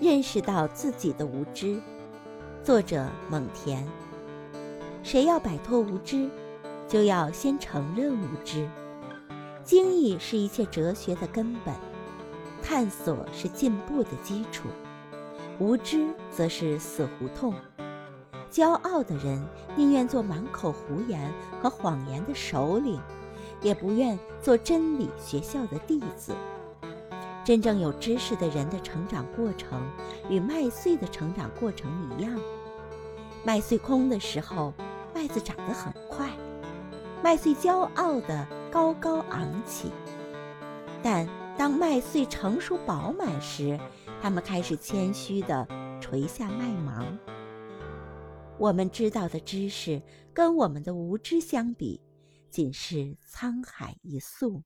认识到自己的无知。作者蒙恬。谁要摆脱无知，就要先承认无知。经义是一切哲学的根本，探索是进步的基础。无知则是死胡同。骄傲的人宁愿做满口胡言和谎言的首领，也不愿做真理学校的弟子。真正有知识的人的成长过程，与麦穗的成长过程一样。麦穗空的时候，麦子长得很快，麦穗骄傲地高高昂起。但当麦穗成熟饱满时，它们开始谦虚地垂下麦芒。我们知道的知识，跟我们的无知相比，仅是沧海一粟。